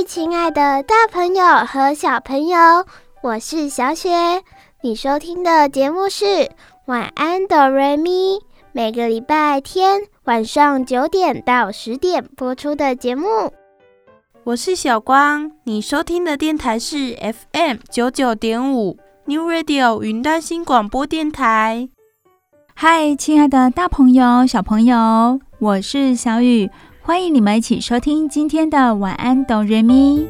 嗨，亲爱的大朋友和小朋友，我是小雪。你收听的节目是《晚安，哆瑞咪》，每个礼拜天晚上九点到十点播出的节目。我是小光，你收听的电台是 FM 九九点五 New Radio 云端新广播电台。嗨，亲爱的大朋友、小朋友，我是小雨，欢迎你们一起收听今天的晚安哆瑞咪。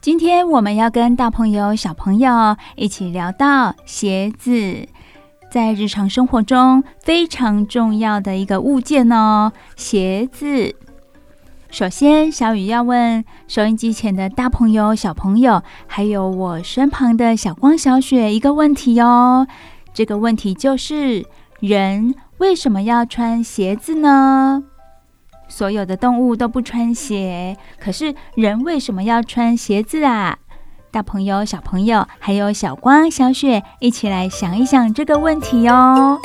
今天我们要跟大朋友、小朋友一起聊到鞋子。在日常生活中非常重要的一个物件哦，鞋子。首先，小雨要问收音机前的大朋友、小朋友，还有我身旁的小光、小雪一个问题哦。这个问题就是：人为什么要穿鞋子呢？所有的动物都不穿鞋，可是人为什么要穿鞋子啊？大朋友、小朋友，还有小光、小雪，一起来想一想这个问题哦。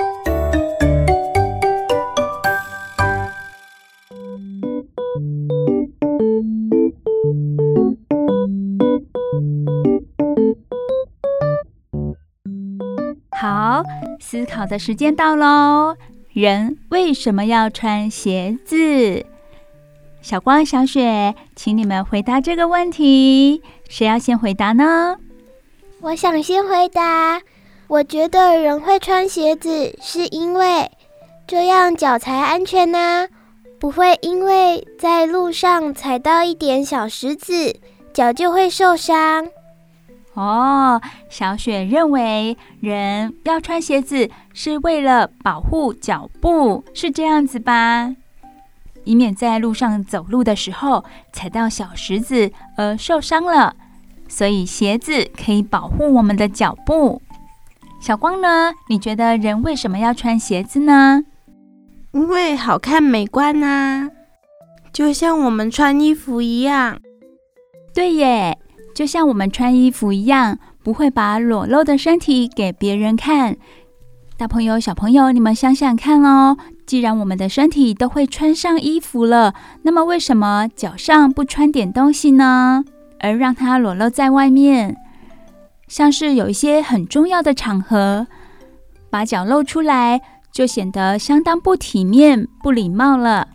好，思考的时间到喽。人为什么要穿鞋子？小光、小雪，请你们回答这个问题。谁要先回答呢？我想先回答。我觉得人会穿鞋子，是因为这样脚才安全呢，不会因为在路上踩到一点小石子，脚就会受伤。哦，小雪认为人要穿鞋子是为了保护脚步，是这样子吧？以免在路上走路的时候踩到小石子而受伤了，所以鞋子可以保护我们的脚步。小光呢？你觉得人为什么要穿鞋子呢？因为好看美观啊，就像我们穿衣服一样。对耶，就像我们穿衣服一样，不会把裸露的身体给别人看。大朋友、小朋友，你们想想看哦。既然我们的身体都会穿上衣服了，那么为什么脚上不穿点东西呢？而让它裸露在外面，像是有一些很重要的场合，把脚露出来，就显得相当不体面、不礼貌了。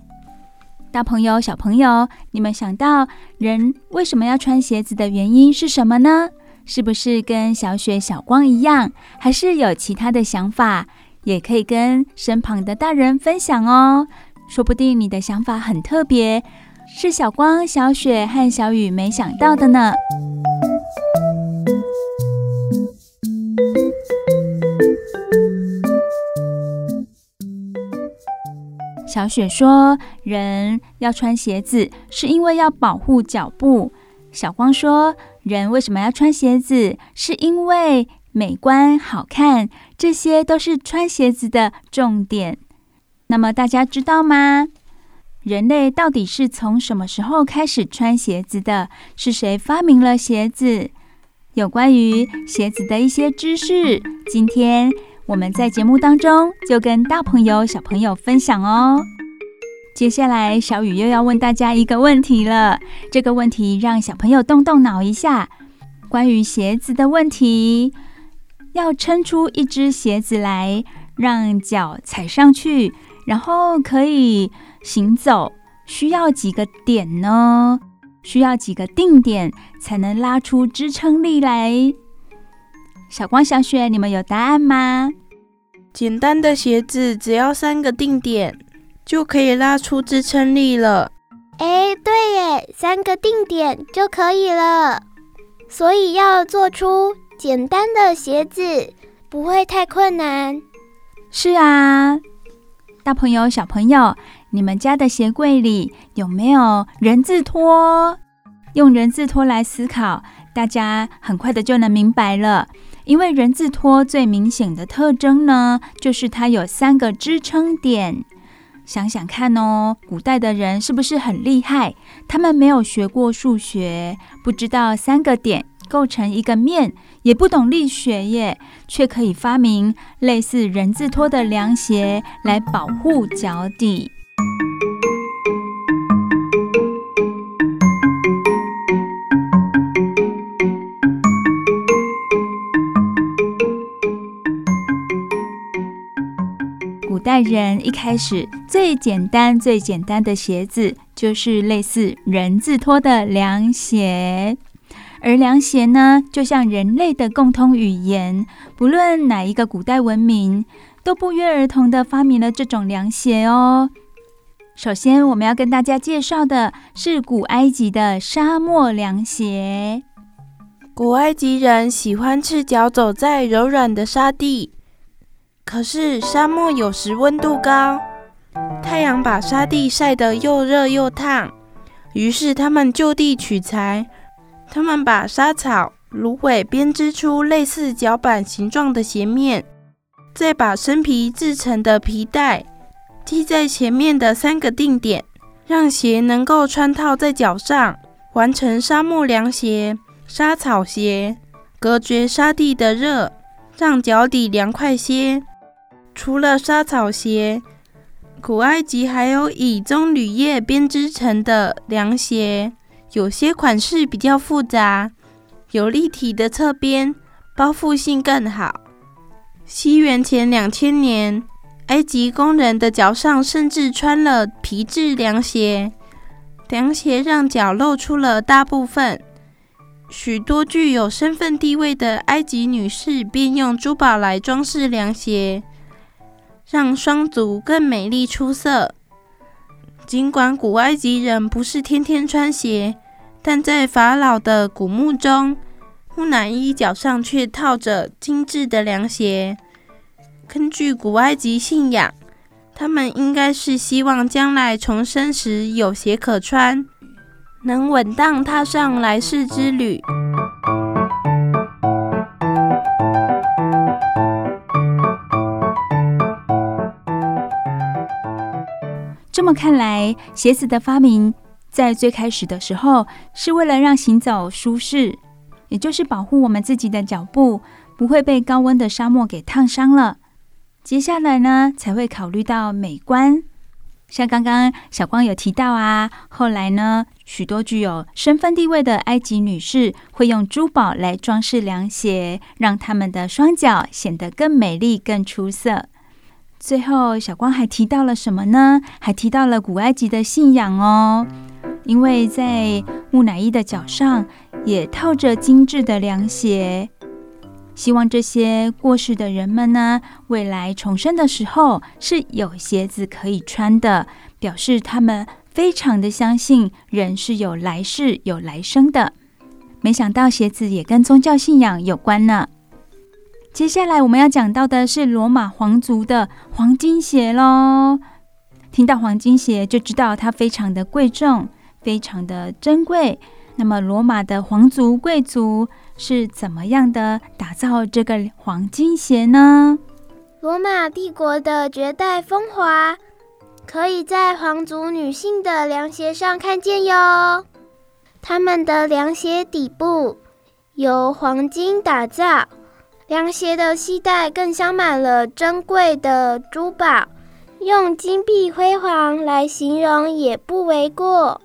大朋友、小朋友，你们想到人为什么要穿鞋子的原因是什么呢？是不是跟小雪、小光一样，还是有其他的想法？也可以跟身旁的大人分享哦，说不定你的想法很特别，是小光、小雪和小雨没想到的呢。小雪说：“人要穿鞋子，是因为要保护脚部。”小光说：“人为什么要穿鞋子，是因为……”美观好看，这些都是穿鞋子的重点。那么大家知道吗？人类到底是从什么时候开始穿鞋子的？是谁发明了鞋子？有关于鞋子的一些知识，今天我们在节目当中就跟大朋友、小朋友分享哦。接下来，小雨又要问大家一个问题了。这个问题让小朋友动动脑一下，关于鞋子的问题。要撑出一只鞋子来，让脚踩上去，然后可以行走，需要几个点呢？需要几个定点才能拉出支撑力来？小光、小雪，你们有答案吗？简单的鞋子只要三个定点就可以拉出支撑力了。哎，对耶，三个定点就可以了。所以要做出。简单的鞋子不会太困难，是啊，大朋友、小朋友，你们家的鞋柜里有没有人字拖？用人字拖来思考，大家很快的就能明白了。因为人字拖最明显的特征呢，就是它有三个支撑点。想想看哦，古代的人是不是很厉害？他们没有学过数学，不知道三个点构成一个面，也不懂力学耶，却可以发明类似人字拖的凉鞋来保护脚底。代人一开始最简单、最简单的鞋子就是类似人字拖的凉鞋，而凉鞋呢，就像人类的共通语言，不论哪一个古代文明，都不约而同地发明了这种凉鞋哦。首先，我们要跟大家介绍的是古埃及的沙漠凉鞋。古埃及人喜欢赤脚走在柔软的沙地。可是沙漠有时温度高，太阳把沙地晒得又热又烫，于是他们就地取材，他们把沙草、芦苇编织出类似脚板形状的鞋面，再把生皮制成的皮带系在前面的三个定点，让鞋能够穿套在脚上，完成沙漠凉鞋、沙草鞋，隔绝沙地的热，让脚底凉快些。除了沙草鞋，古埃及还有以棕榈叶编织成的凉鞋，有些款式比较复杂，有立体的侧边，包覆性更好。西元前两千年，埃及工人的脚上甚至穿了皮质凉鞋，凉鞋让脚露出了大部分。许多具有身份地位的埃及女士便用珠宝来装饰凉鞋。让双足更美丽出色。尽管古埃及人不是天天穿鞋，但在法老的古墓中，木乃伊脚上却套着精致的凉鞋。根据古埃及信仰，他们应该是希望将来重生时有鞋可穿，能稳当踏上来世之旅。看来，鞋子的发明在最开始的时候是为了让行走舒适，也就是保护我们自己的脚步不会被高温的沙漠给烫伤了。接下来呢，才会考虑到美观。像刚刚小光有提到啊，后来呢，许多具有身份地位的埃及女士会用珠宝来装饰凉鞋，让她们的双脚显得更美丽、更出色。最后，小光还提到了什么呢？还提到了古埃及的信仰哦，因为在木乃伊的脚上也套着精致的凉鞋，希望这些过世的人们呢，未来重生的时候是有鞋子可以穿的，表示他们非常的相信人是有来世、有来生的。没想到鞋子也跟宗教信仰有关呢。接下来我们要讲到的是罗马皇族的黄金鞋喽。听到黄金鞋就知道它非常的贵重，非常的珍贵。那么罗马的皇族贵族是怎么样的打造这个黄金鞋呢？罗马帝国的绝代风华可以在皇族女性的凉鞋上看见哟。她们的凉鞋底部由黄金打造。凉鞋的系带更镶满了珍贵的珠宝，用金碧辉煌来形容也不为过。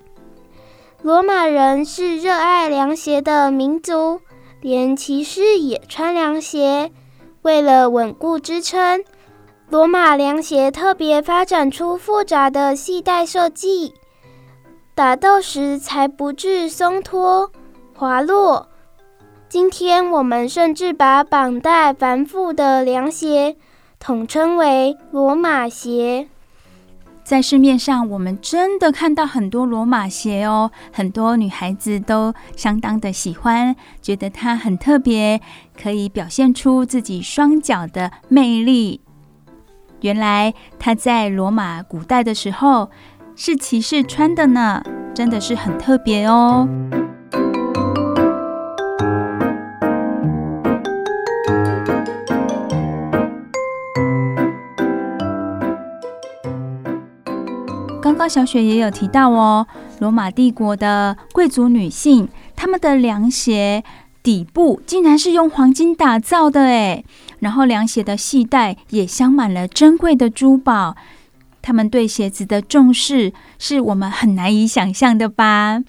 罗马人是热爱凉鞋的民族，连骑士也穿凉鞋。为了稳固支撑，罗马凉鞋特别发展出复杂的系带设计，打斗时才不致松脱滑落。今天我们甚至把绑带繁复的凉鞋统称为罗马鞋。在市面上，我们真的看到很多罗马鞋哦，很多女孩子都相当的喜欢，觉得它很特别，可以表现出自己双脚的魅力。原来它在罗马古代的时候是骑士穿的呢，真的是很特别哦。刚小雪也有提到哦，罗马帝国的贵族女性，她们的凉鞋底部竟然是用黄金打造的诶，然后凉鞋的系带也镶满了珍贵的珠宝。他们对鞋子的重视，是我们很难以想象的吧？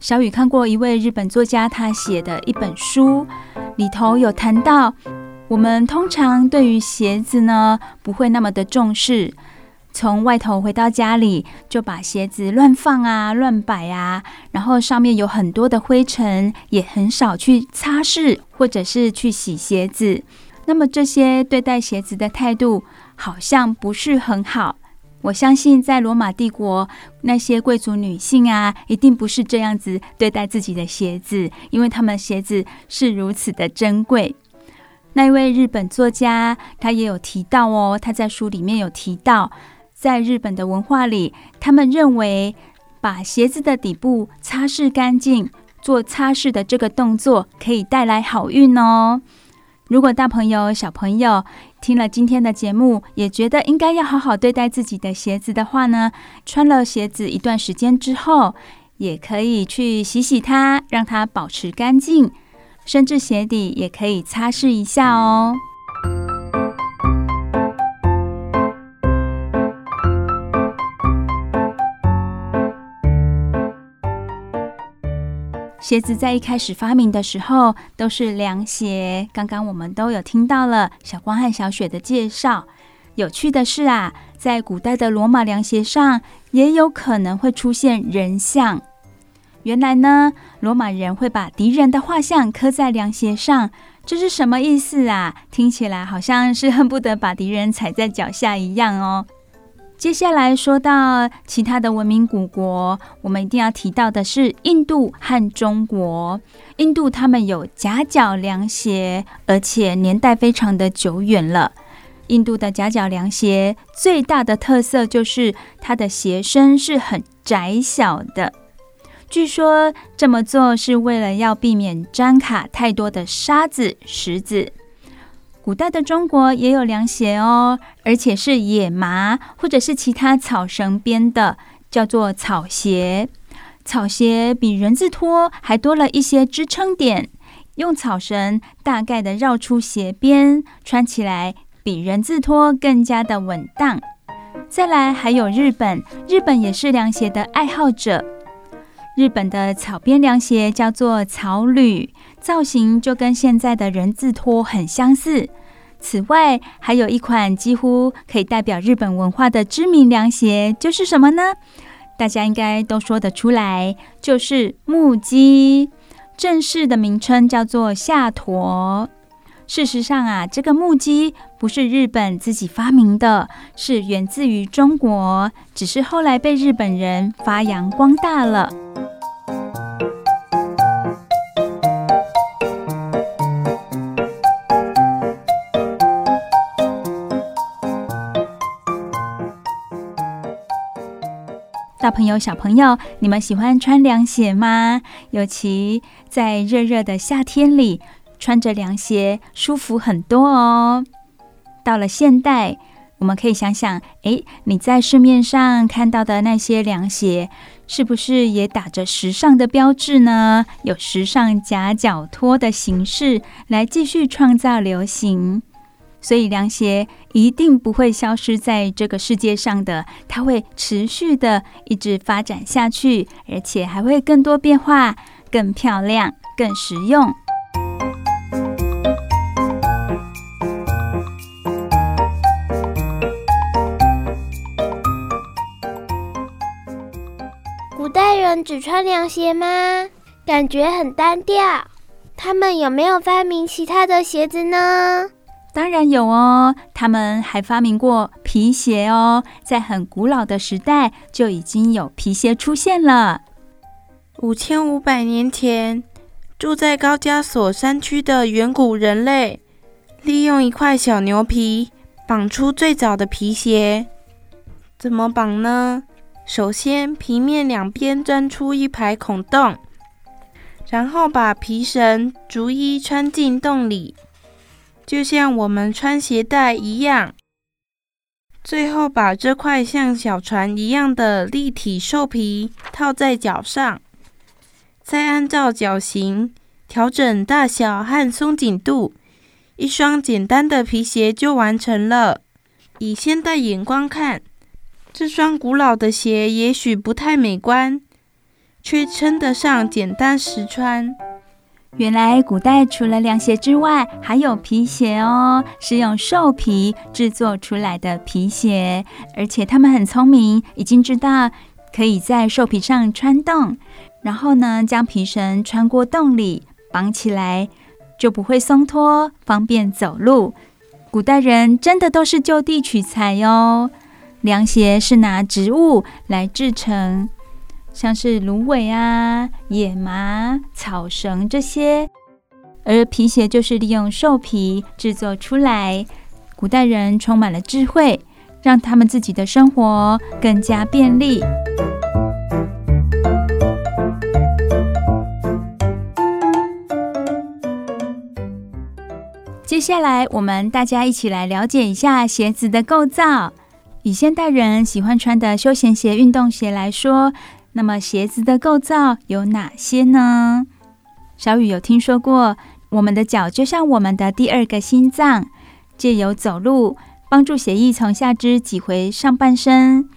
小雨看过一位日本作家他写的一本书，里头有谈到，我们通常对于鞋子呢，不会那么的重视。从外头回到家里，就把鞋子乱放啊、乱摆啊，然后上面有很多的灰尘，也很少去擦拭或者是去洗鞋子。那么这些对待鞋子的态度，好像不是很好。我相信在罗马帝国，那些贵族女性啊，一定不是这样子对待自己的鞋子，因为他们鞋子是如此的珍贵。那一位日本作家，他也有提到哦，他在书里面有提到。在日本的文化里，他们认为把鞋子的底部擦拭干净，做擦拭的这个动作可以带来好运哦。如果大朋友、小朋友听了今天的节目，也觉得应该要好好对待自己的鞋子的话呢，穿了鞋子一段时间之后，也可以去洗洗它，让它保持干净，甚至鞋底也可以擦拭一下哦。鞋子在一开始发明的时候都是凉鞋，刚刚我们都有听到了小光和小雪的介绍。有趣的是啊，在古代的罗马凉鞋上也有可能会出现人像。原来呢，罗马人会把敌人的画像刻在凉鞋上，这是什么意思啊？听起来好像是恨不得把敌人踩在脚下一样哦。接下来说到其他的文明古国，我们一定要提到的是印度和中国。印度他们有夹脚凉鞋，而且年代非常的久远了。印度的夹脚凉鞋最大的特色就是它的鞋身是很窄小的，据说这么做是为了要避免粘卡太多的沙子、石子。古代的中国也有凉鞋哦，而且是野麻或者是其他草绳编的，叫做草鞋。草鞋比人字拖还多了一些支撑点，用草绳大概的绕出鞋边，穿起来比人字拖更加的稳当。再来还有日本，日本也是凉鞋的爱好者。日本的草编凉鞋叫做草履。造型就跟现在的人字拖很相似。此外，还有一款几乎可以代表日本文化的知名凉鞋，就是什么呢？大家应该都说得出来，就是木屐。正式的名称叫做夏驼。事实上啊，这个木屐不是日本自己发明的，是源自于中国，只是后来被日本人发扬光大了。大朋友、小朋友，你们喜欢穿凉鞋吗？尤其在热热的夏天里，穿着凉鞋舒服很多哦。到了现代，我们可以想想，诶，你在市面上看到的那些凉鞋，是不是也打着时尚的标志呢？有时尚夹脚拖的形式来继续创造流行。所以凉鞋一定不会消失在这个世界上的，它会持续的一直发展下去，而且还会更多变化、更漂亮、更实用。古代人只穿凉鞋吗？感觉很单调。他们有没有发明其他的鞋子呢？当然有哦，他们还发明过皮鞋哦，在很古老的时代就已经有皮鞋出现了。五千五百年前，住在高加索山区的远古人类，利用一块小牛皮绑出最早的皮鞋。怎么绑呢？首先，皮面两边钻出一排孔洞，然后把皮绳逐一穿进洞里，就像我们穿鞋带一样。最后，把这块像小船一样的立体兽皮套在脚上，再按照脚型调整大小和松紧度，一双简单的皮鞋就完成了。以现代眼光看，这双古老的鞋也许不太美观，却称得上简单实穿。原来古代除了凉鞋之外，还有皮鞋哦，是用兽皮制作出来的皮鞋，而且他们很聪明，已经知道可以在兽皮上穿洞，然后呢，将皮绳穿过洞里绑起来，就不会松脱，方便走路。古代人真的都是就地取材哟，凉鞋是拿植物来制成。像是芦苇啊、野麻、草绳这些，而皮鞋就是利用兽皮制作出来。古代人充满了智慧，让他们自己的生活更加便利。接下来，我们大家一起来了解一下鞋子的构造。以现代人喜欢穿的休闲鞋、运动鞋来说，那么鞋子的构造有哪些呢？小雨有听说过，我们的脚就像我们的第二个心脏，借由走路帮助血液从下肢挤回上半身。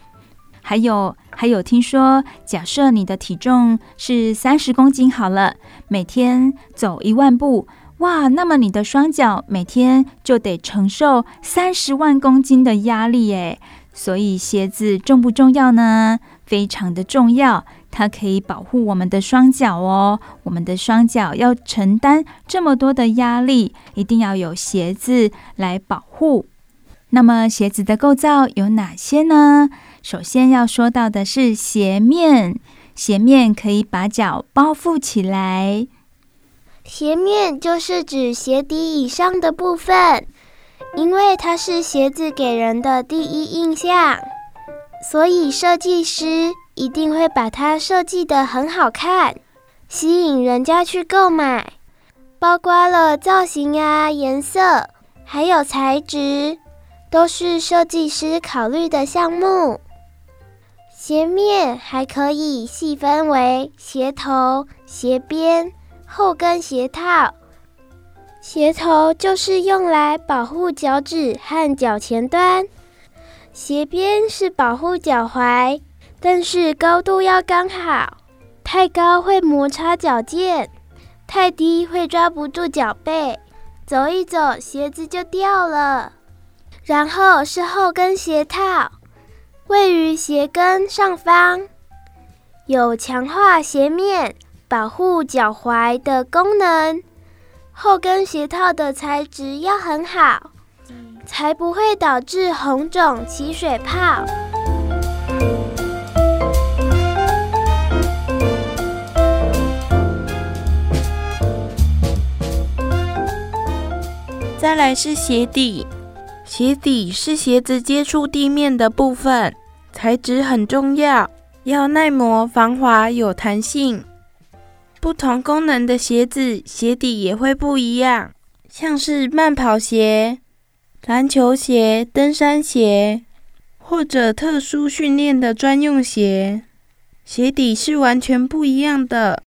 还有，还有听说，假设你的体重是三十公斤好了，每天走一万步，哇，那么你的双脚每天就得承受三十万公斤的压力诶。所以鞋子重不重要呢？非常的重要，它可以保护我们的双脚哦。我们的双脚要承担这么多的压力，一定要有鞋子来保护。那么鞋子的构造有哪些呢？首先要说到的是鞋面，鞋面可以把脚包覆起来。鞋面就是指鞋底以上的部分。因为它是鞋子给人的第一印象，所以设计师一定会把它设计得很好看，吸引人家去购买。包括了造型啊、颜色，还有材质，都是设计师考虑的项目。鞋面还可以细分为鞋头、鞋边、后跟鞋套。鞋头就是用来保护脚趾和脚前端，鞋边是保护脚踝，但是高度要刚好，太高会摩擦脚尖，太低会抓不住脚背，走一走鞋子就掉了。然后是后跟鞋套，位于鞋跟上方，有强化鞋面、保护脚踝的功能。后跟鞋套的材质要很好，才不会导致红肿起水泡。再来是鞋底，鞋底是鞋子接触地面的部分，材质很重要，要耐磨、防滑、有弹性。不同功能的鞋子鞋底也会不一样，像是慢跑鞋、篮球鞋、登山鞋，或者特殊训练的专用鞋，鞋底是完全不一样的。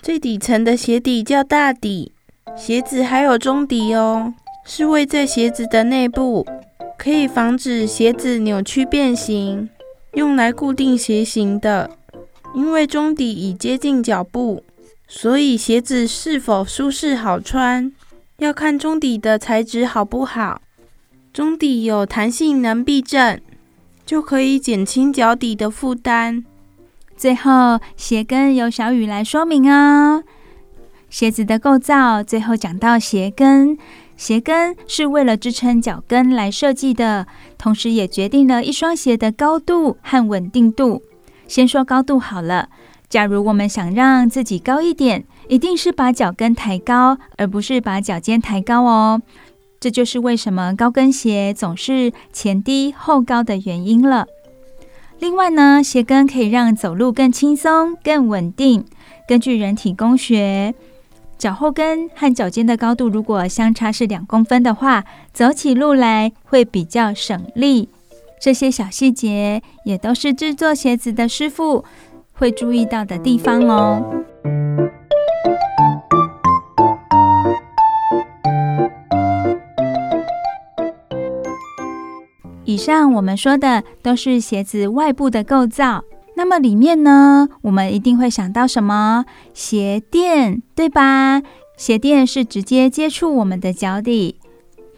最底层的鞋底叫大底，鞋子还有中底哦，是位在鞋子的内部，可以防止鞋子扭曲变形，用来固定鞋型的。因为中底已接近脚部，所以鞋子是否舒适好穿，要看中底的材质好不好。中底有弹性能避震，就可以减轻脚底的负担。最后，鞋跟由小雨来说明哦。鞋子的构造，最后讲到鞋跟，鞋跟是为了支撑脚跟来设计的，同时也决定了一双鞋的高度和稳定度。先说高度好了。假如我们想让自己高一点，一定是把脚跟抬高，而不是把脚尖抬高哦。这就是为什么高跟鞋总是前低后高的原因了。另外呢，鞋跟可以让走路更轻松、更稳定。根据人体工学，脚后跟和脚尖的高度如果相差是两公分的话，走起路来会比较省力。这些小细节也都是制作鞋子的师傅会注意到的地方哦。以上我们说的都是鞋子外部的构造，那么里面呢，我们一定会想到什么？鞋垫，对吧？鞋垫是直接接触我们的脚底，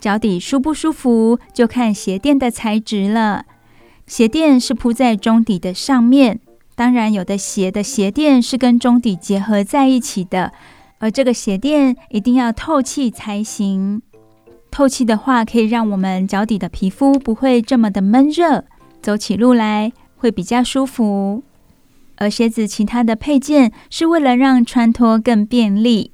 脚底舒不舒服就看鞋垫的材质了。鞋垫是铺在中底的上面，当然有的鞋的鞋垫是跟中底结合在一起的，而这个鞋垫一定要透气才行。透气的话，可以让我们脚底的皮肤不会这么的闷热，走起路来会比较舒服。而鞋子其他的配件是为了让穿脱更便利。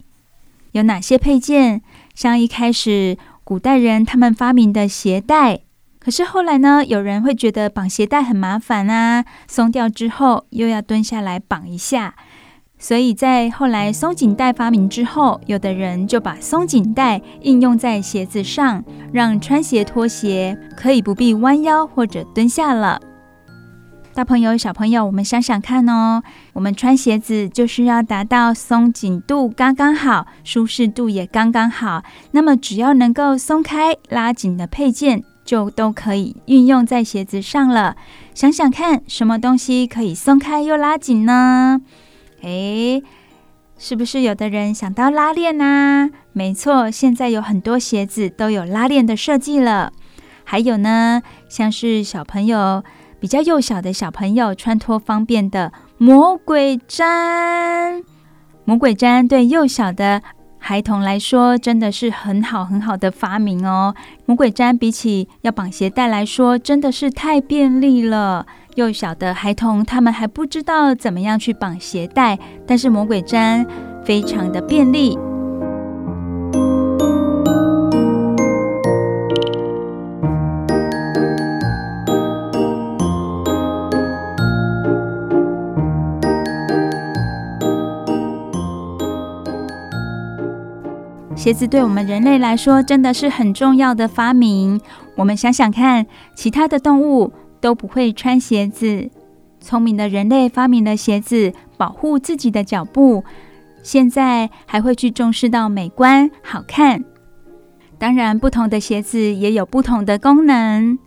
有哪些配件？像一开始古代人他们发明的鞋带，可是后来呢，有人会觉得绑鞋带很麻烦啊，松掉之后又要蹲下来绑一下。所以在后来松紧带发明之后，有的人就把松紧带应用在鞋子上，让穿鞋脱鞋可以不必弯腰或者蹲下了。大朋友、小朋友，我们想想看哦，我们穿鞋子就是要达到松紧度刚刚好，舒适度也刚刚好。那么只要能够松开、拉紧的配件，就都可以运用在鞋子上了。想想看，什么东西可以松开又拉紧呢？哎，是不是有的人想到拉链呢？没错，现在有很多鞋子都有拉链的设计了。还有呢，像是小朋友比较幼小的小朋友穿脱方便的魔鬼毡。魔鬼毡对幼小的孩童来说真的是很好很好的发明哦。魔鬼毡比起要绑鞋带来说，真的是太便利了。幼小的孩童，他们还不知道怎么样去绑鞋带，但是魔鬼毡非常的便利。鞋子对我们人类来说真的是很重要的发明。我们想想看，其他的动物。都不会穿鞋子，聪明的人类发明了鞋子，保护自己的脚步。现在还会去重视到美观、好看。当然，不同的鞋子也有不同的功能。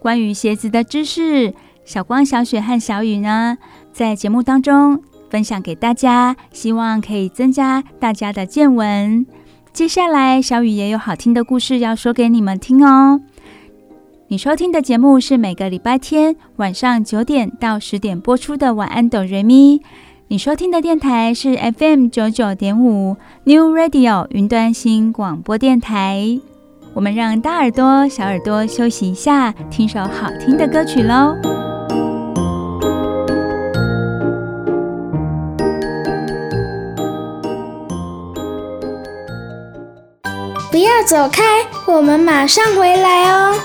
关于鞋子的知识，小光、小雪和小雨呢，在节目当中分享给大家，希望可以增加大家的见闻。接下来，小雨也有好听的故事要说给你们听哦。你收听的节目是每个礼拜天晚上九点到十点播出的《晚安，哆瑞咪》。你收听的电台是 FM 九九点五 New Radio 云端新广播电台。我们让大耳朵、小耳朵休息一下，听首好听的歌曲喽。不要走开，我们马上回来哦。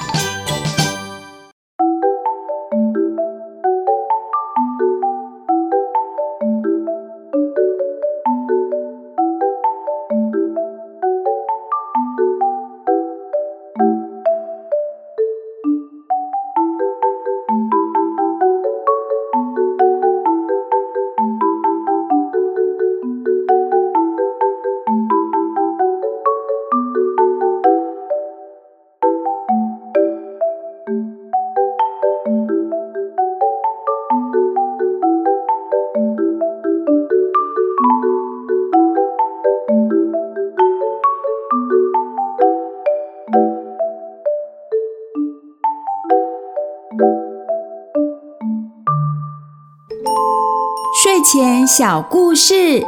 小故事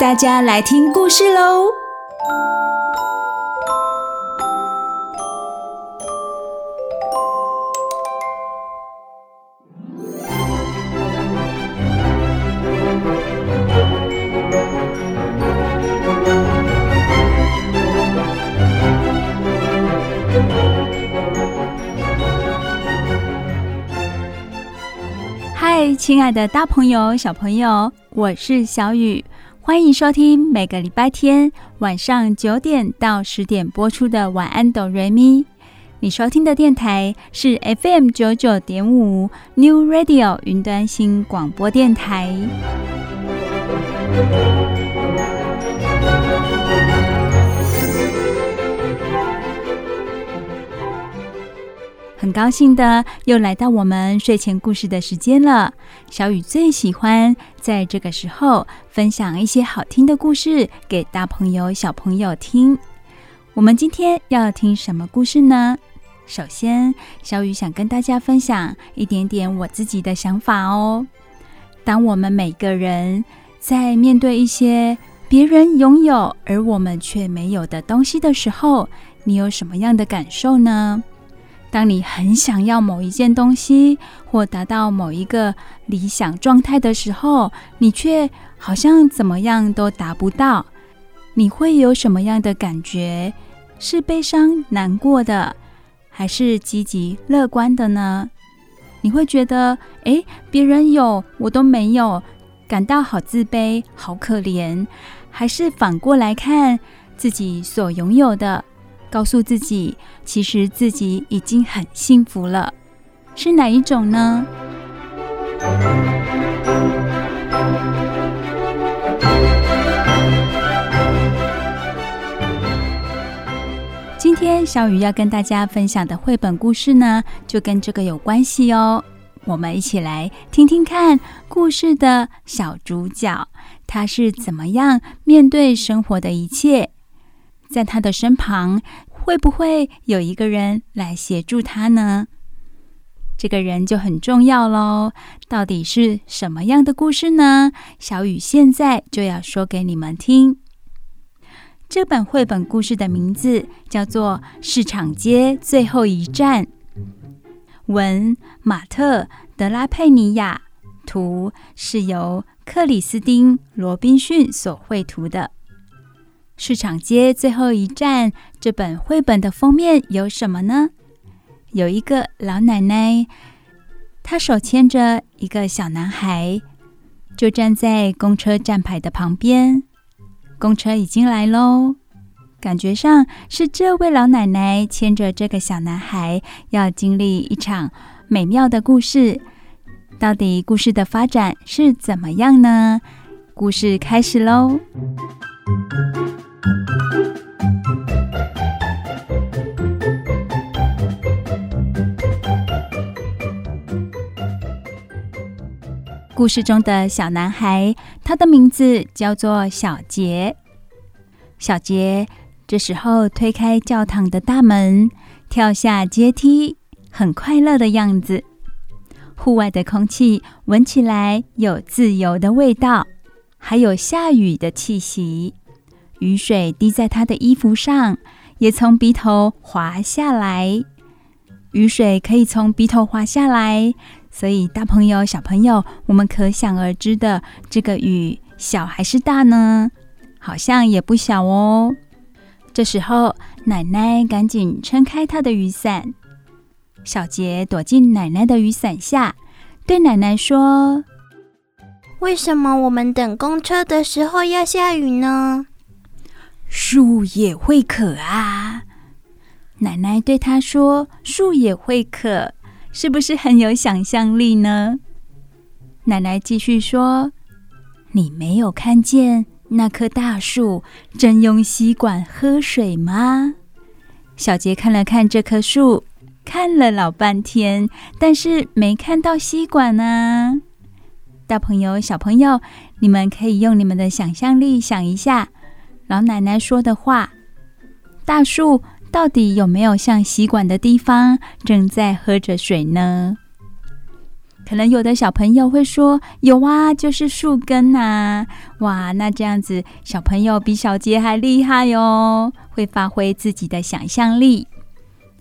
大家来听故事喽。嗨亲爱的大朋友小朋友我是小雨，欢迎收听每个礼拜天晚上九点到十点播出的《晚安，哆瑞咪》。你收听的电台是 FM 九九点五 New Radio 云端新广播电台。很高兴的又来到我们睡前故事的时间了。小雨最喜欢在这个时候分享一些好听的故事给大朋友、小朋友听。我们今天要听什么故事呢？首先，小雨想跟大家分享一点点我自己的想法哦。当我们每个人在面对一些别人拥有而我们却没有的东西的时候，你有什么样的感受呢？当你很想要某一件东西，或达到某一个理想状态的时候，你却好像怎么样都达不到，你会有什么样的感觉？是悲伤难过的，还是积极乐观的呢？你会觉得，诶，别人有，我都没有，感到好自卑、好可怜，还是反过来看自己所拥有的？告诉自己，其实自己已经很幸福了，是哪一种呢？今天小雨要跟大家分享的绘本故事呢，就跟这个有关系哦。我们一起来听听看故事的小主角，他是怎么样面对生活的一切。在他的身旁，会不会有一个人来协助他呢？这个人就很重要喽。到底是什么样的故事呢？小雨现在就要说给你们听。这本绘本故事的名字叫做《市场街最后一站》，文马特·德拉佩尼亚，图是由克里斯汀·罗宾逊所绘图的。市场街最后一站，这本绘本的封面有什么呢？有一个老奶奶，她手牵着一个小男孩，就站在公车站牌的旁边。公车已经来喽，感觉上是这位老奶奶牵着这个小男孩，要经历一场美妙的故事。到底故事的发展是怎么样呢？故事开始喽！故事中的小男孩，他的名字叫做小杰。小杰这时候推开教堂的大门，跳下阶梯，很快乐的样子。户外的空气闻起来有自由的味道，还有下雨的气息。雨水滴在他的衣服上，也从鼻头滑下来。雨水可以从鼻头滑下来。所以，大朋友、小朋友，我们可想而知的，这个雨小还是大呢？好像也不小哦。这时候，奶奶赶紧撑开她的雨伞，小杰躲进奶奶的雨伞下，对奶奶说：“为什么我们等公车的时候要下雨呢？”树也会渴啊！奶奶对他说：“树也会渴。”是不是很有想象力呢？奶奶继续说：“你没有看见那棵大树正用吸管喝水吗？”小杰看了看这棵树，看了老半天，但是没看到吸管啊！大朋友、小朋友，你们可以用你们的想象力想一下，老奶奶说的话：大树。到底有没有像吸管的地方正在喝着水呢？可能有的小朋友会说：“有啊，就是树根呐！”哇，那这样子小朋友比小杰还厉害哟，会发挥自己的想象力。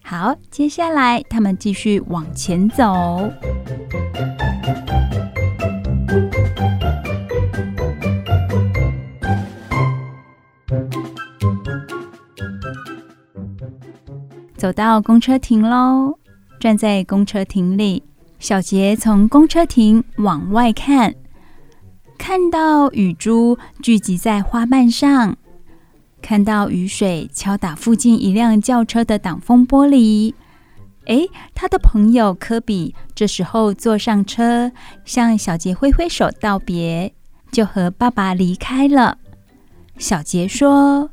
好，接下来他们继续往前走。走到公车亭喽，站在公车亭里，小杰从公车亭往外看，看到雨珠聚集在花瓣上，看到雨水敲打附近一辆轿车的挡风玻璃。哎，他的朋友科比这时候坐上车，向小杰挥挥手道别，就和爸爸离开了。小杰说：“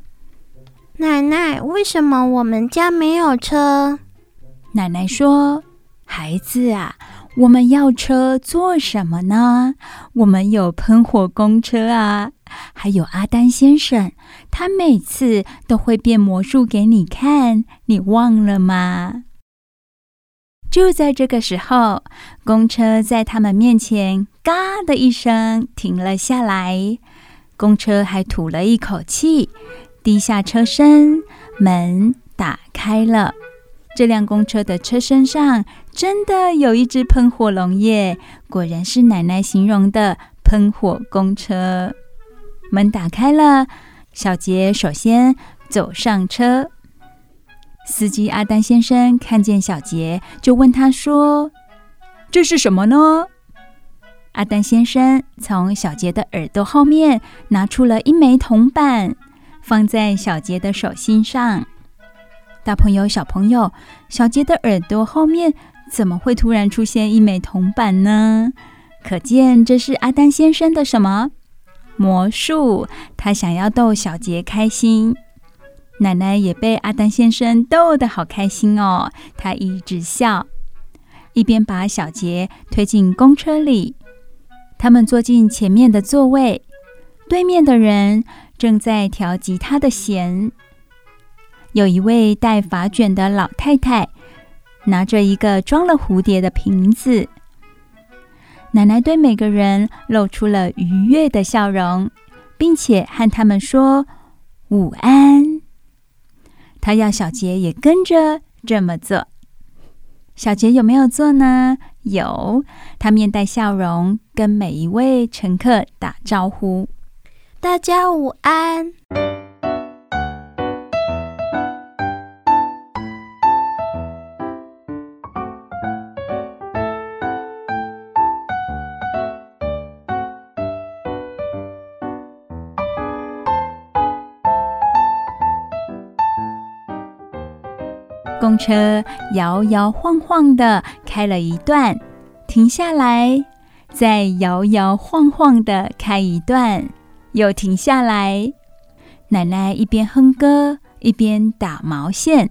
奶奶，为什么我们家没有车？”奶奶说：“孩子啊。”我们要车做什么呢？我们有喷火公车啊，还有阿丹先生，他每次都会变魔术给你看，你忘了吗？就在这个时候，公车在他们面前“嘎”的一声停了下来，公车还吐了一口气，低下车身，门打开了。这辆公车的车身上真的有一只喷火龙耶！果然是奶奶形容的喷火公车。门打开了，小杰首先走上车。司机阿丹先生看见小杰，就问他说：“这是什么呢？”阿丹先生从小杰的耳朵后面拿出了一枚铜板，放在小杰的手心上。大朋友、小朋友，小杰的耳朵后面怎么会突然出现一枚铜板呢？可见这是阿丹先生的什么魔术？他想要逗小杰开心。奶奶也被阿丹先生逗得好开心哦，她一直笑，一边把小杰推进公车里。他们坐进前面的座位，对面的人正在调吉他的弦。有一位戴发卷的老太太，拿着一个装了蝴蝶的瓶子。奶奶对每个人露出了愉悦的笑容，并且和他们说午安。她要小杰也跟着这么做。小杰有没有做呢？有，他面带笑容，跟每一位乘客打招呼：“大家午安。”公车摇摇晃晃的开了一段，停下来，再摇摇晃晃的开一段，又停下来。奶奶一边哼歌，一边打毛线。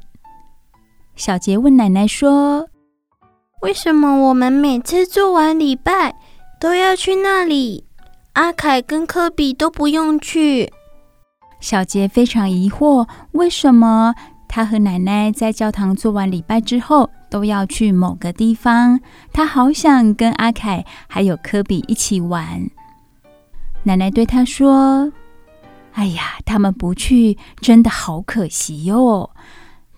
小杰问奶奶说：“为什么我们每次做完礼拜都要去那里？阿凯跟科比都不用去。”小杰非常疑惑，为什么？他和奶奶在教堂做完礼拜之后，都要去某个地方。他好想跟阿凯还有科比一起玩。奶奶对他说：“哎呀，他们不去，真的好可惜哟。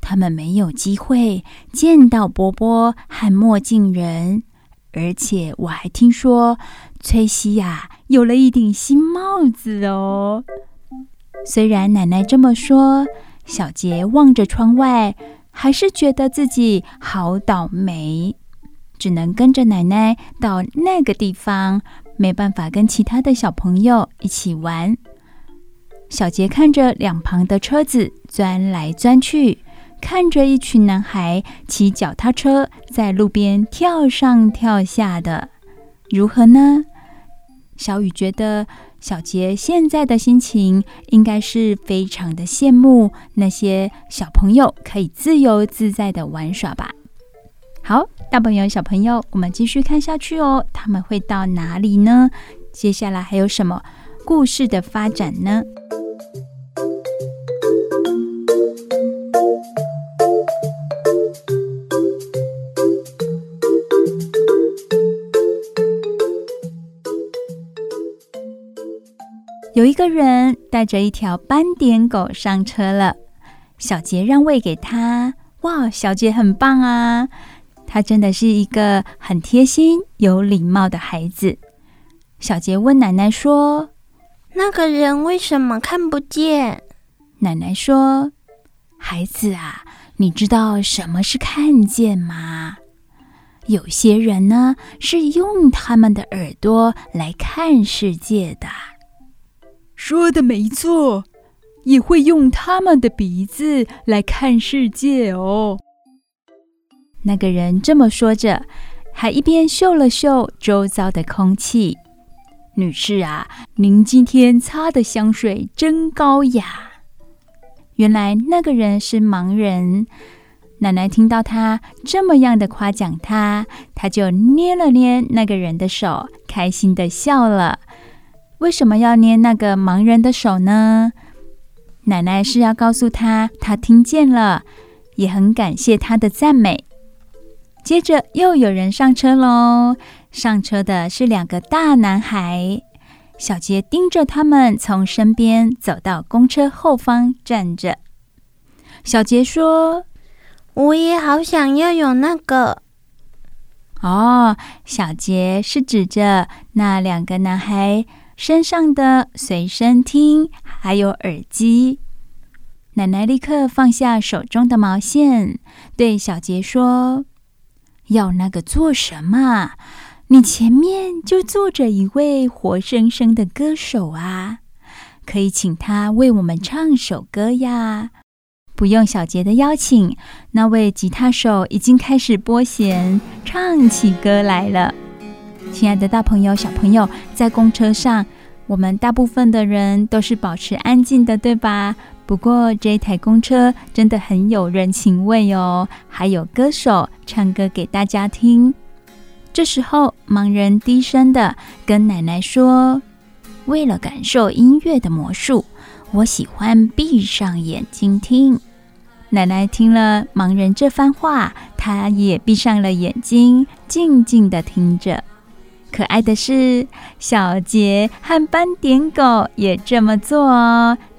他们没有机会见到波波和墨镜人，而且我还听说崔西呀有了一顶新帽子哦。虽然奶奶这么说。”小杰望着窗外，还是觉得自己好倒霉，只能跟着奶奶到那个地方，没办法跟其他的小朋友一起玩。小杰看着两旁的车子钻来钻去，看着一群男孩骑脚踏车在路边跳上跳下的，如何呢？小雨觉得。小杰现在的心情应该是非常的羡慕那些小朋友可以自由自在的玩耍吧。好，大朋友、小朋友，我们继续看下去哦。他们会到哪里呢？接下来还有什么故事的发展呢？有一个人带着一条斑点狗上车了，小杰让位给他。哇，小杰很棒啊！他真的是一个很贴心、有礼貌的孩子。小杰问奶奶说：“那个人为什么看不见？”奶奶说：“孩子啊，你知道什么是看见吗？”有些人呢，是用他们的耳朵来看世界的。说的没错，也会用他们的鼻子来看世界哦。那个人这么说着，还一边嗅了嗅周遭的空气。女士啊，您今天擦的香水真高雅。原来那个人是盲人。奶奶听到他这么样的夸奖他，他就捏了捏那个人的手，开心的笑了。为什么要捏那个盲人的手呢？奶奶是要告诉他，他听见了，也很感谢他的赞美。接着又有人上车喽，上车的是两个大男孩。小杰盯着他们从身边走到公车后方站着。小杰说。我也好想要有那个。哦，小杰是指着那两个男孩身上的随身听，还有耳机。奶奶立刻放下手中的毛线，对小杰说：“要那个做什么？你前面就坐着一位活生生的歌手啊，可以请他为我们唱首歌呀。”不用小杰的邀请，那位吉他手已经开始拨弦，唱起歌来了。亲爱的大朋友、小朋友，在公车上，我们大部分的人都是保持安静的，对吧？不过这一台公车真的很有人情味哦，还有歌手唱歌给大家听。这时候，盲人低声的跟奶奶说：“为了感受音乐的魔术，我喜欢闭上眼睛听。”奶奶听了盲人这番话，她也闭上了眼睛，静静地听着。可爱的是，小杰和斑点狗也这么做哦，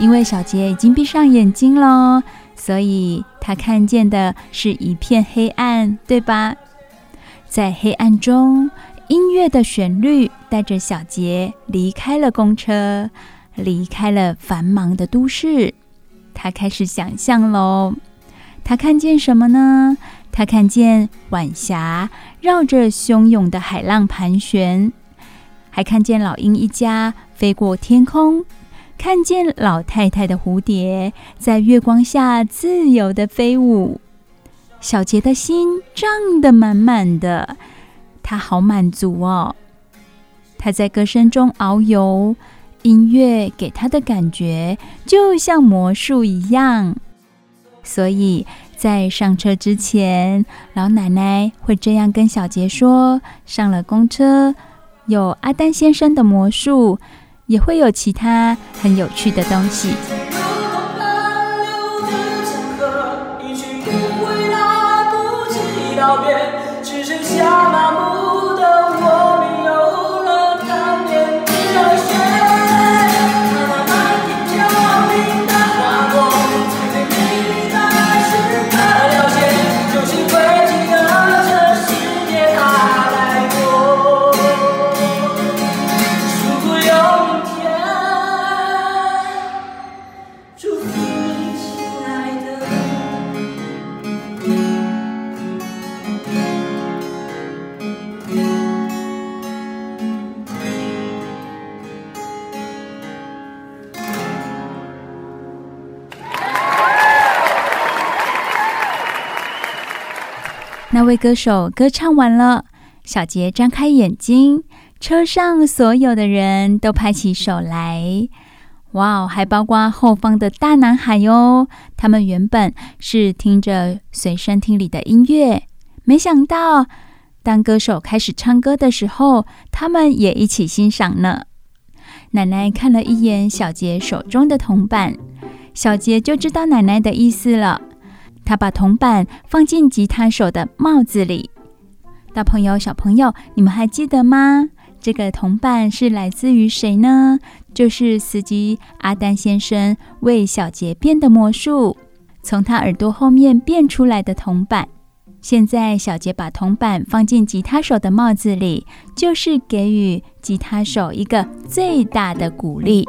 因为小杰已经闭上眼睛了，所以他看见的是一片黑暗，对吧？在黑暗中，音乐的旋律带着小杰离开了公车，离开了繁忙的都市。他开始想象喽，他看见什么呢？他看见晚霞绕着汹涌的海浪盘旋，还看见老鹰一家飞过天空。看见老太太的蝴蝶在月光下自由地飞舞，小杰的心胀得满满的，他好满足哦。他在歌声中遨游，音乐给他的感觉就像魔术一样。所以在上车之前，老奶奶会这样跟小杰说：“上了公车，有阿丹先生的魔术。”也会有其他很有趣的东西。位歌手歌唱完了，小杰张开眼睛，车上所有的人都拍起手来。哇哦，还包括后方的大男孩哟！他们原本是听着随身听里的音乐，没想到当歌手开始唱歌的时候，他们也一起欣赏呢。奶奶看了一眼小杰手中的铜板，小杰就知道奶奶的意思了。他把铜板放进吉他手的帽子里。大朋友、小朋友，你们还记得吗？这个铜板是来自于谁呢？就是司机阿丹先生为小杰变的魔术，从他耳朵后面变出来的铜板。现在小杰把铜板放进吉他手的帽子里，就是给予吉他手一个最大的鼓励。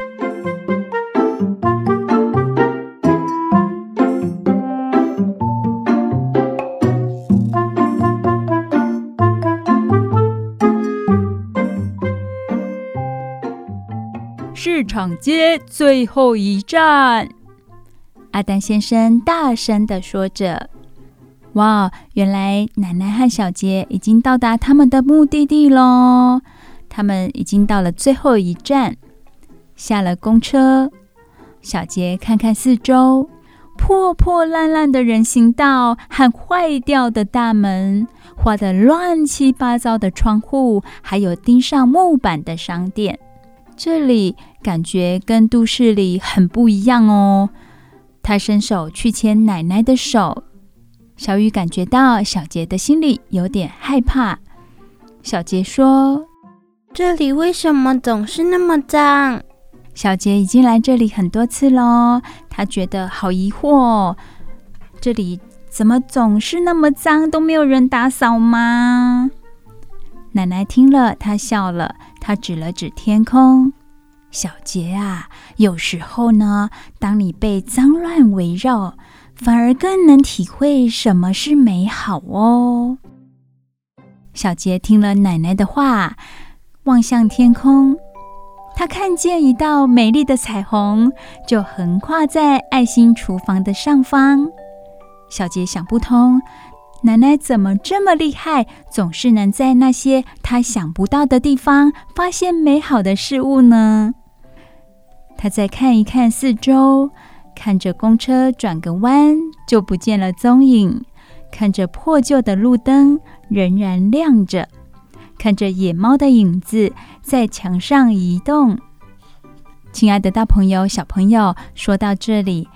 市场街最后一站，阿丹先生大声的说着。哇，原来奶奶和小杰已经到达他们的目的地喽！他们已经到了最后一站，下了公车。小杰看看四周，破破烂烂的人行道和坏掉的大门，画的乱七八糟的窗户，还有钉上木板的商店。这里感觉跟都市里很不一样哦。他伸手去牵奶奶的手。小雨感觉到小杰的心里有点害怕。小杰说：“这里为什么总是那么脏？”小杰已经来这里很多次了，他觉得好疑惑：这里怎么总是那么脏，都没有人打扫吗？奶奶听了，她笑了，她指了指天空：“小杰啊，有时候呢，当你被脏乱围绕。”反而更能体会什么是美好哦。小杰听了奶奶的话，望向天空，他看见一道美丽的彩虹，就横跨在爱心厨房的上方。小杰想不通，奶奶怎么这么厉害，总是能在那些她想不到的地方发现美好的事物呢？他再看一看四周。看着公车转个弯就不见了踪影，看着破旧的路灯仍然亮着，看着野猫的影子在墙上移动。亲爱的大朋友、小朋友，说到这里，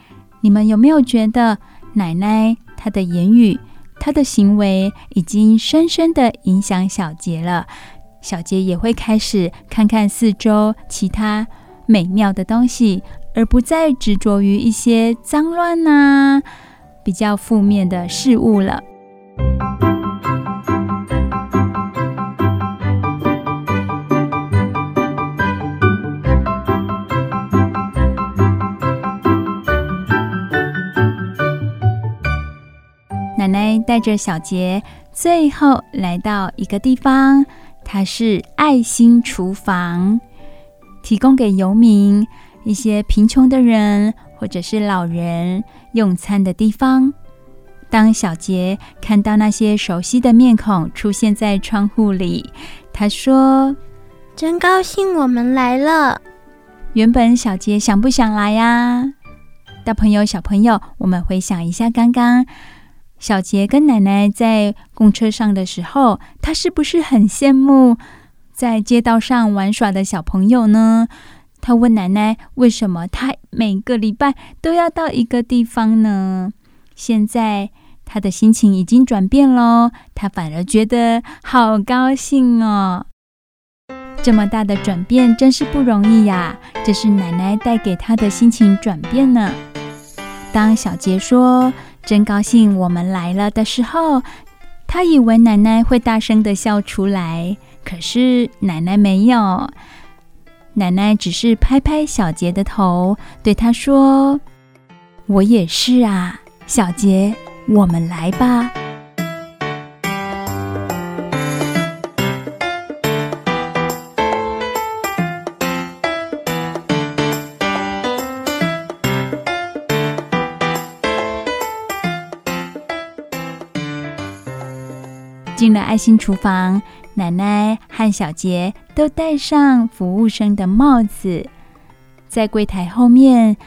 你们有没有觉得奶奶她的言语、他的行为已经深深的影响小杰了？小杰也会开始看看四周其他美妙的东西。而不再执着于一些脏乱呐、啊、比较负面的事物了。奶奶带着小杰，最后来到一个地方，它是爱心厨房，提供给游民。一些贫穷的人或者是老人用餐的地方。当小杰看到那些熟悉的面孔出现在窗户里，他说：“真高兴我们来了。”原本小杰想不想来呀？大朋友、小朋友，我们回想一下刚刚小杰跟奶奶在公车上的时候，他是不是很羡慕在街道上玩耍的小朋友呢？他问奶奶：“为什么他每个礼拜都要到一个地方呢？”现在他的心情已经转变喽，他反而觉得好高兴哦。这么大的转变真是不容易呀！这是奶奶带给他的心情转变呢。当小杰说“真高兴我们来了”的时候，他以为奶奶会大声的笑出来，可是奶奶没有。奶奶只是拍拍小杰的头，对他说：“我也是啊，小杰，我们来吧。”进了爱心厨房。奶奶和小杰都戴上服务生的帽子，在柜台后面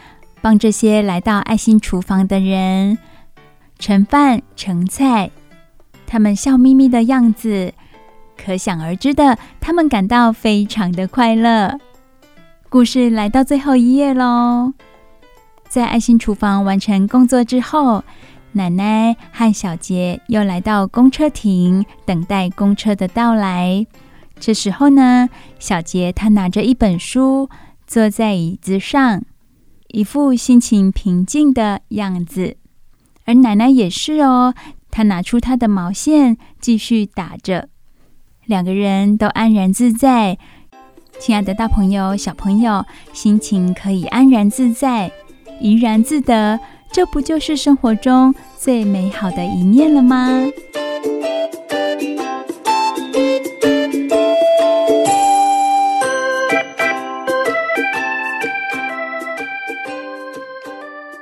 帮这些来到爱心厨房的人盛饭盛菜。他们笑眯眯的样子，可想而知的，他们感到非常的快乐。故事来到最后一页喽，在爱心厨房完成工作之后，奶奶和小杰又来到公车亭，等待公车的到来。这时候呢，小杰他拿着一本书，坐在椅子上，一副心情平静的样子。而奶奶也是哦，她拿出她的毛线，继续打着。两个人都安然自在。亲爱的大朋友、小朋友，心情可以安然自在、怡然自得，这不就是生活中最美好的一面了吗？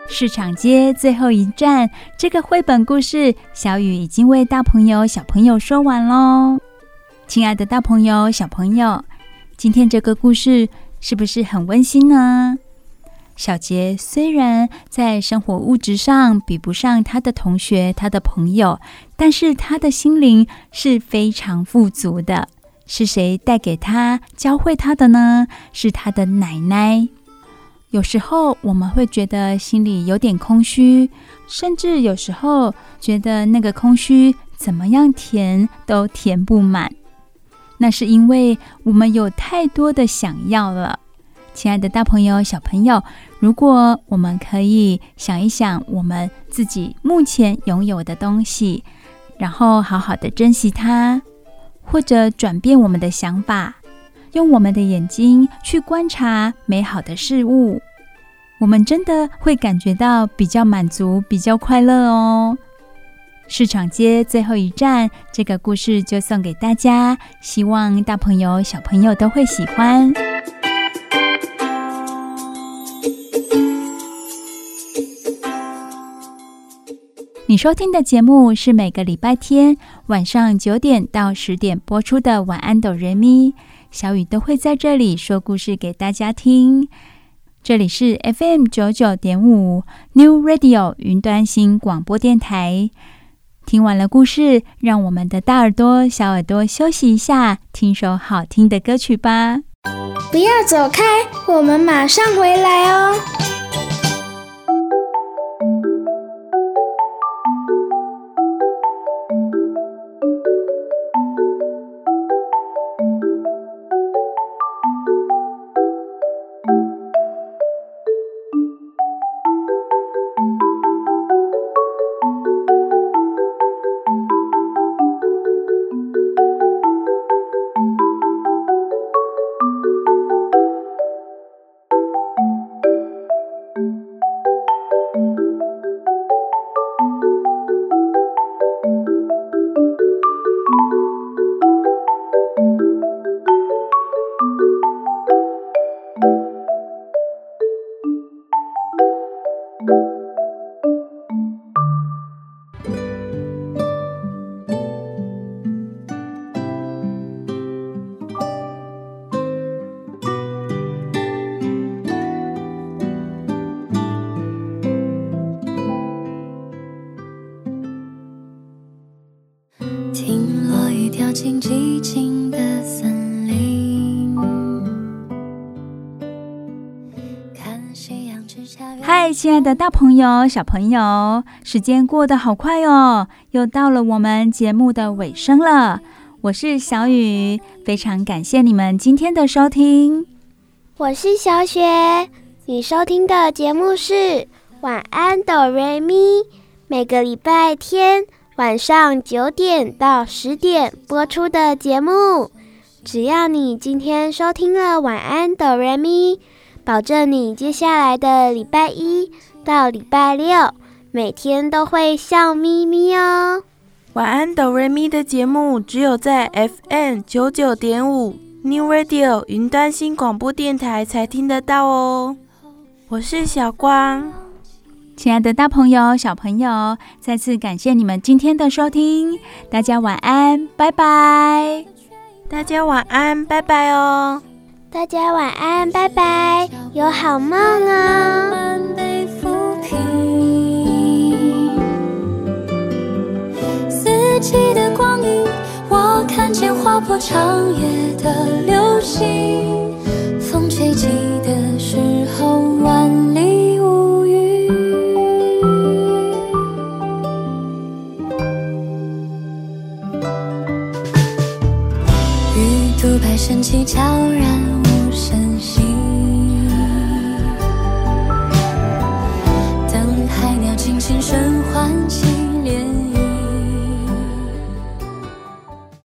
市场街最后一站，这个绘本故事，小雨已经为大朋友、小朋友说完喽。亲爱的大朋友、小朋友，今天这个故事是不是很温馨呢？小杰虽然在生活物质上比不上他的同学、他的朋友，但是他的心灵是非常富足的。是谁带给他、教会他的呢？是他的奶奶。有时候我们会觉得心里有点空虚，甚至有时候觉得那个空虚怎么样填都填不满。那是因为我们有太多的想要了。亲爱的大朋友、小朋友，如果我们可以想一想我们自己目前拥有的东西，然后好好的珍惜它，或者转变我们的想法。用我们的眼睛去观察美好的事物，我们真的会感觉到比较满足、比较快乐哦。市场街最后一站，这个故事就送给大家，希望大朋友、小朋友都会喜欢。你收听的节目是每个礼拜天晚上九点到十点播出的《晚安，哆瑞咪》。小雨都会在这里说故事给大家听。这里是 FM 九九点五 New Radio 云端新广播电台。听完了故事，让我们的大耳朵、小耳朵休息一下，听首好听的歌曲吧。不要走开，我们马上回来哦。亲爱的大朋友、小朋友，时间过得好快哦，又到了我们节目的尾声了。我是小雨，非常感谢你们今天的收听。我是小雪，你收听的节目是《晚安，哆瑞咪》，每个礼拜天晚上九点到十点播出的节目。只要你今天收听了《晚安，哆瑞咪》。保证你接下来的礼拜一到礼拜六每天都会笑眯眯哦。晚安，哆瑞咪的节目只有在 FM 九九点五 New Radio 云端新广播电台才听得到哦。我是小光，亲爱的大朋友、小朋友，再次感谢你们今天的收听，大家晚安，拜拜。大家晚安，拜拜哦。大家晚安，拜拜，有好梦哦。四季的光影，我看。见划破长夜的流星，风吹起的时候万里无云。鱼肚白升起悄然。